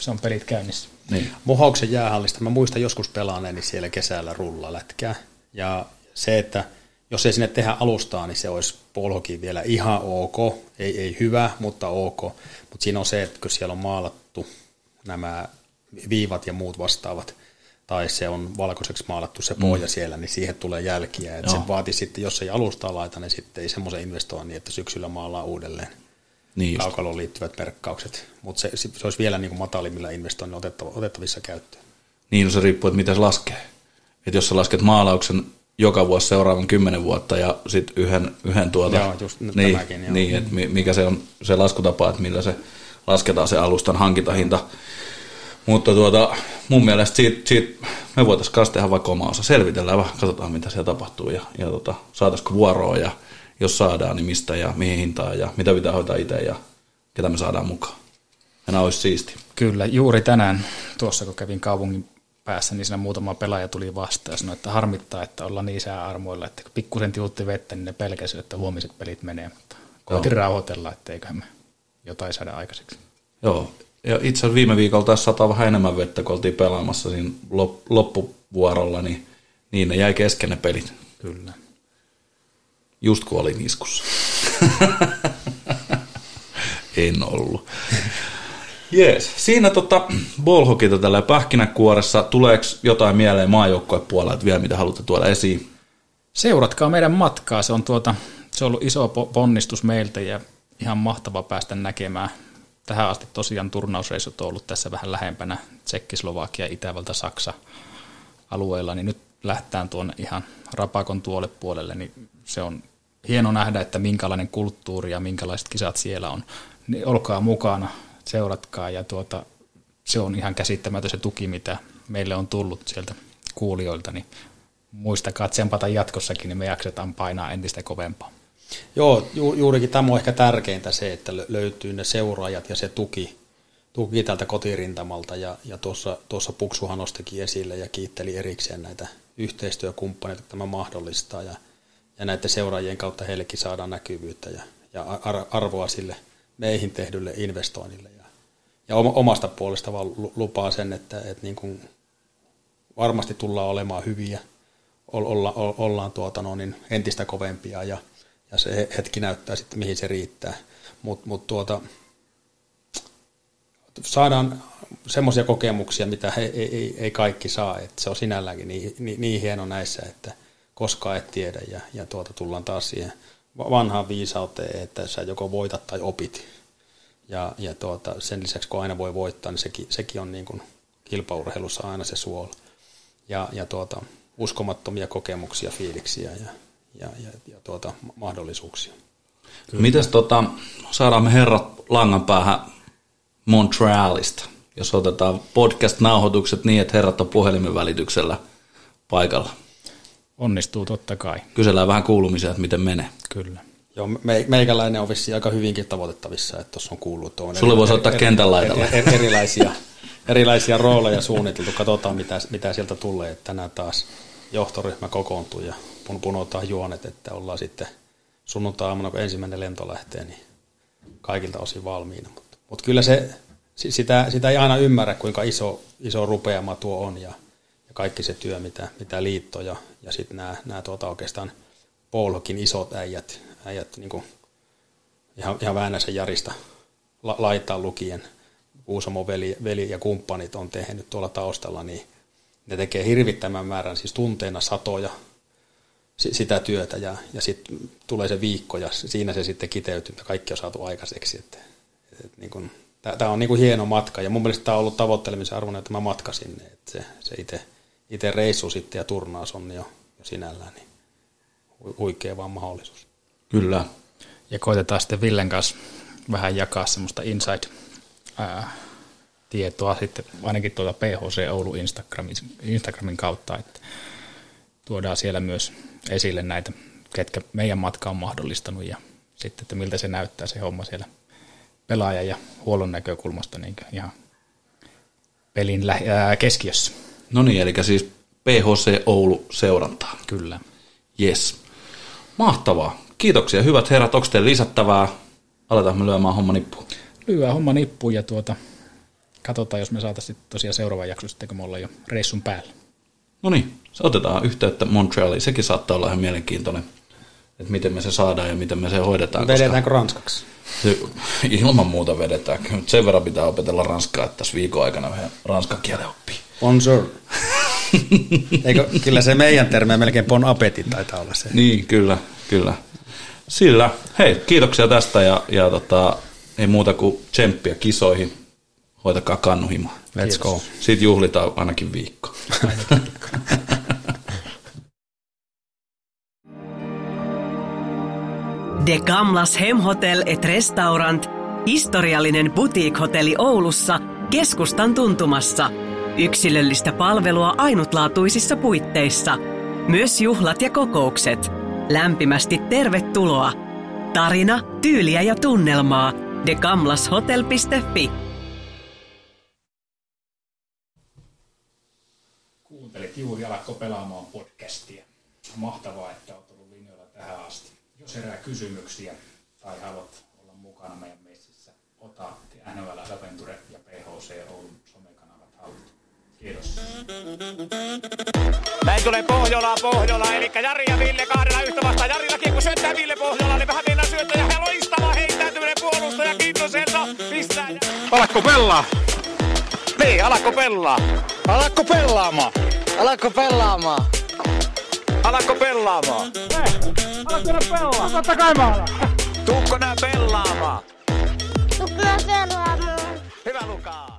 [SPEAKER 7] se on pelit käynnissä.
[SPEAKER 8] Niin. Muhauksen jäähallista, mä muistan joskus pelaaneeni siellä kesällä rullalätkää. Ja se, että jos ei sinne tehdä alustaa, niin se olisi polhokin vielä ihan ok, ei, ei hyvä, mutta ok. Mutta siinä on se, että kun siellä on maalattu nämä viivat ja muut vastaavat, tai se on valkoiseksi maalattu se pohja mm. siellä, niin siihen tulee jälkiä. Että se vaatii sitten, jos ei alustaa laita, niin sitten ei semmoisen investoinnin, että syksyllä maalaa uudelleen
[SPEAKER 6] Niin
[SPEAKER 8] kaukaloon liittyvät merkkaukset. Mutta se, se olisi vielä niin kuin matalimmilla investoinnilla otettava, otettavissa käyttöön.
[SPEAKER 6] Niin no se riippuu, että miten se laskee. Että jos sä lasket maalauksen joka vuosi seuraavan kymmenen vuotta ja sitten yhden, yhden tuota,
[SPEAKER 8] Joo, just
[SPEAKER 6] niin,
[SPEAKER 8] tämäkin, joo.
[SPEAKER 6] niin että mi- mikä se on se laskutapa, että millä se lasketaan se alustan hankintahinta. Mutta tuota, mun mielestä siitä, siitä me voitaisiin kanssa tehdä vaikka oma osa. Selvitellään vähän, katsotaan mitä siellä tapahtuu ja, ja tota, saataisiko vuoroa ja jos saadaan, niin mistä ja mihin hintaan ja mitä pitää hoitaa itse ja ketä me saadaan mukaan. Ja nämä olisi siisti.
[SPEAKER 7] Kyllä, juuri tänään tuossa kun kävin kaupungin päässä, niin siinä muutama pelaaja tuli vastaan ja sanoi, että harmittaa, että ollaan niin sääarmoilla, että kun pikkusen tilutti vettä, niin ne pelkäsivät, että huomiset pelit menee, mutta koitin rauhoitella, että eiköhän me jotain saada aikaiseksi.
[SPEAKER 6] Joo, ja itse asiassa viime viikolla taas sataa vähän enemmän vettä, kun oltiin pelaamassa siinä lop- loppuvuorolla, niin, niin ne jäi kesken ne pelit.
[SPEAKER 7] Kyllä.
[SPEAKER 6] Just kun olin iskussa. en ollut. Jees. Siinä tota, ballhokita tällä pähkinäkuoressa. Tuleeko jotain mieleen maajoukkojen puolelta vielä, mitä haluatte tuoda esiin?
[SPEAKER 7] Seuratkaa meidän matkaa, se on, tuota, se on ollut iso po- ponnistus meiltä ja ihan mahtava päästä näkemään. Tähän asti tosiaan turnausreissut on ollut tässä vähän lähempänä Tsekki, Slovakia, Itävalta, Saksa alueella, niin nyt lähtään tuonne ihan rapakon tuolle puolelle, niin se on hieno nähdä, että minkälainen kulttuuri ja minkälaiset kisat siellä on. Niin olkaa mukana, seuratkaa ja tuota, se on ihan käsittämätön se tuki, mitä meille on tullut sieltä kuulijoilta, niin muistakaa tsempata jatkossakin, niin me jaksetaan painaa entistä kovempaa.
[SPEAKER 8] Joo, ju, juurikin tämä on ehkä tärkeintä se, että lö- löytyy ne seuraajat ja se tuki, tuki tältä kotirintamalta. Ja, ja tuossa, tuossa Puksuhan nostikin esille ja kiitteli erikseen näitä yhteistyökumppaneita, että tämä mahdollistaa. Ja, ja näiden seuraajien kautta heillekin saadaan näkyvyyttä ja, ja ar- arvoa sille meihin tehdylle investoinnille. Ja, ja oma- omasta puolesta vaan lu- lupaa sen, että, että niin kuin varmasti tullaan olemaan hyviä, ol- olla, ollaan tuota, no, niin entistä kovempia ja, ja se hetki näyttää sitten, mihin se riittää. Mutta mut tuota, saadaan semmoisia kokemuksia, mitä he, ei, ei, ei kaikki saa. Et se on sinälläänkin niin, niin, niin hieno näissä, että koskaan et tiedä. Ja, ja tuota, tullaan taas siihen vanhaan viisauteen, että sä joko voitat tai opit. Ja, ja tuota, sen lisäksi, kun aina voi voittaa, niin sekin, sekin on niin kuin kilpaurheilussa aina se suola. Ja, ja tuota, uskomattomia kokemuksia, fiiliksiä ja, ja, ja, ja tuota, mahdollisuuksia.
[SPEAKER 6] Mites tota, saadaan me herrat langan päähän Montrealista, jos otetaan podcast-nauhoitukset niin, että herrat on puhelimen välityksellä paikalla.
[SPEAKER 7] Onnistuu totta kai,
[SPEAKER 6] Kysellään vähän kuulumisia, että miten menee.
[SPEAKER 7] kyllä.
[SPEAKER 8] Joo, me, meikäläinen on vissiin aika hyvinkin tavoitettavissa, että tuossa on kuullut tuon
[SPEAKER 6] Sulle voisi ottaa kentän laidalle.
[SPEAKER 8] er, er, erilaisia, erilaisia rooleja suunniteltu. Katsotaan, mitä, mitä sieltä tulee. Että tänään taas johtoryhmä kokoontuu ja pun, punotaan juonet, että ollaan sitten sunnuntai-aamuna, kun ensimmäinen lento lähtee, niin kaikilta osin valmiina. Mutta mut kyllä se, si- sitä, sitä ei aina ymmärrä, kuinka iso, iso rupeama tuo on ja, ja kaikki se työ, mitä, mitä liitto ja, ja sitten nämä, nämä tuota oikeastaan Paulhokin isot äijät, äijät niin kuin ihan, ihan Väänäsen Jarista la, laittaa lukien, Kuusamon veli, veli ja kumppanit on tehnyt tuolla taustalla, niin ne tekee hirvittävän määrän, siis tunteina satoja sitä työtä ja, ja sitten tulee se viikko ja siinä se sitten kiteytyy, että kaikki on saatu aikaiseksi. Että, et niin kun, tämä on niin kuin hieno matka ja mun mielestä tämä on ollut tavoittelemisen arvoinen tämä matka sinne, että se, se itse, itse reissu sitten ja turnaus on jo, jo sinällään niin hu- huikea vaan mahdollisuus.
[SPEAKER 6] Kyllä.
[SPEAKER 7] Ja koitetaan sitten Villen kanssa vähän jakaa semmoista inside ää, tietoa sitten ainakin tuolta PHC Oulu Instagramin, Instagramin kautta, että tuodaan siellä myös esille näitä, ketkä meidän matka on mahdollistanut ja sitten, että miltä se näyttää se homma siellä pelaajan ja huollon näkökulmasta niin ihan pelin lä- ää, keskiössä.
[SPEAKER 6] No niin, eli siis PHC Oulu seurantaa.
[SPEAKER 7] Kyllä.
[SPEAKER 6] Yes. Mahtavaa. Kiitoksia. Hyvät herrat, onko teillä lisättävää? Aletaan me lyömään homma nippuun.
[SPEAKER 7] Lyhyä homma nippuun ja tuota, katsotaan, jos me saataisiin tosiaan seuraava jakso sitten, kun me ollaan jo reissun päällä.
[SPEAKER 6] No niin, otetaan yhteyttä Montrealiin. Sekin saattaa olla ihan mielenkiintoinen, että miten me se saadaan ja miten me se hoidetaan.
[SPEAKER 8] Vedetäänkö ranskaksi?
[SPEAKER 6] Se, ilman muuta vedetään. Mutta sen verran pitää opetella ranskaa, että tässä viikon aikana vähän ranskan kielen oppii.
[SPEAKER 8] Bonjour. Eikö, kyllä se meidän termi melkein bon appetit taitaa olla se.
[SPEAKER 6] Niin, kyllä, kyllä. Sillä, hei, kiitoksia tästä ja, ja tota, ei muuta kuin tsemppiä kisoihin. Hoitakaa kannuhima.
[SPEAKER 8] Let's go.
[SPEAKER 6] Siitä juhlitaan ainakin viikko.
[SPEAKER 1] De Gamlas Hemhotel et Restaurant, historiallinen boutique-hotelli Oulussa, keskustan tuntumassa. Yksilöllistä palvelua ainutlaatuisissa puitteissa. Myös juhlat ja kokoukset. Lämpimästi tervetuloa. Tarina, tyyliä ja tunnelmaa. degamlashotel.fi
[SPEAKER 7] Alatko pelaamaan podcastia. Mahtavaa, että olet ollut linjoilla tähän asti. Jos herää kysymyksiä tai haluat olla mukana meidän messissä, ota NHL Adventure ja PHC Oulun somekanavat haltuun. Kiitos.
[SPEAKER 2] Näin tulee Pohjola, Pohjola, eli Jari ja Ville kahdella yhtä vastaan. Jarillakin kun syöttää Ville Pohjola, niin vähän mennään syöttää ja loistava heittäytyminen puolustaja Kintoselta. Pistää ja...
[SPEAKER 8] Alatko pelaa?
[SPEAKER 2] Niin, alakko pelaa?
[SPEAKER 4] Alatko pelaamaan? Alako pelaamaan?
[SPEAKER 2] Alako pelaamaan? Eh, alako nää pelaamaan?
[SPEAKER 3] Totta kai mä alan.
[SPEAKER 2] Tuukko nää pelaamaan? Tuukko nää pelaamaan? Hyvä Lukaa!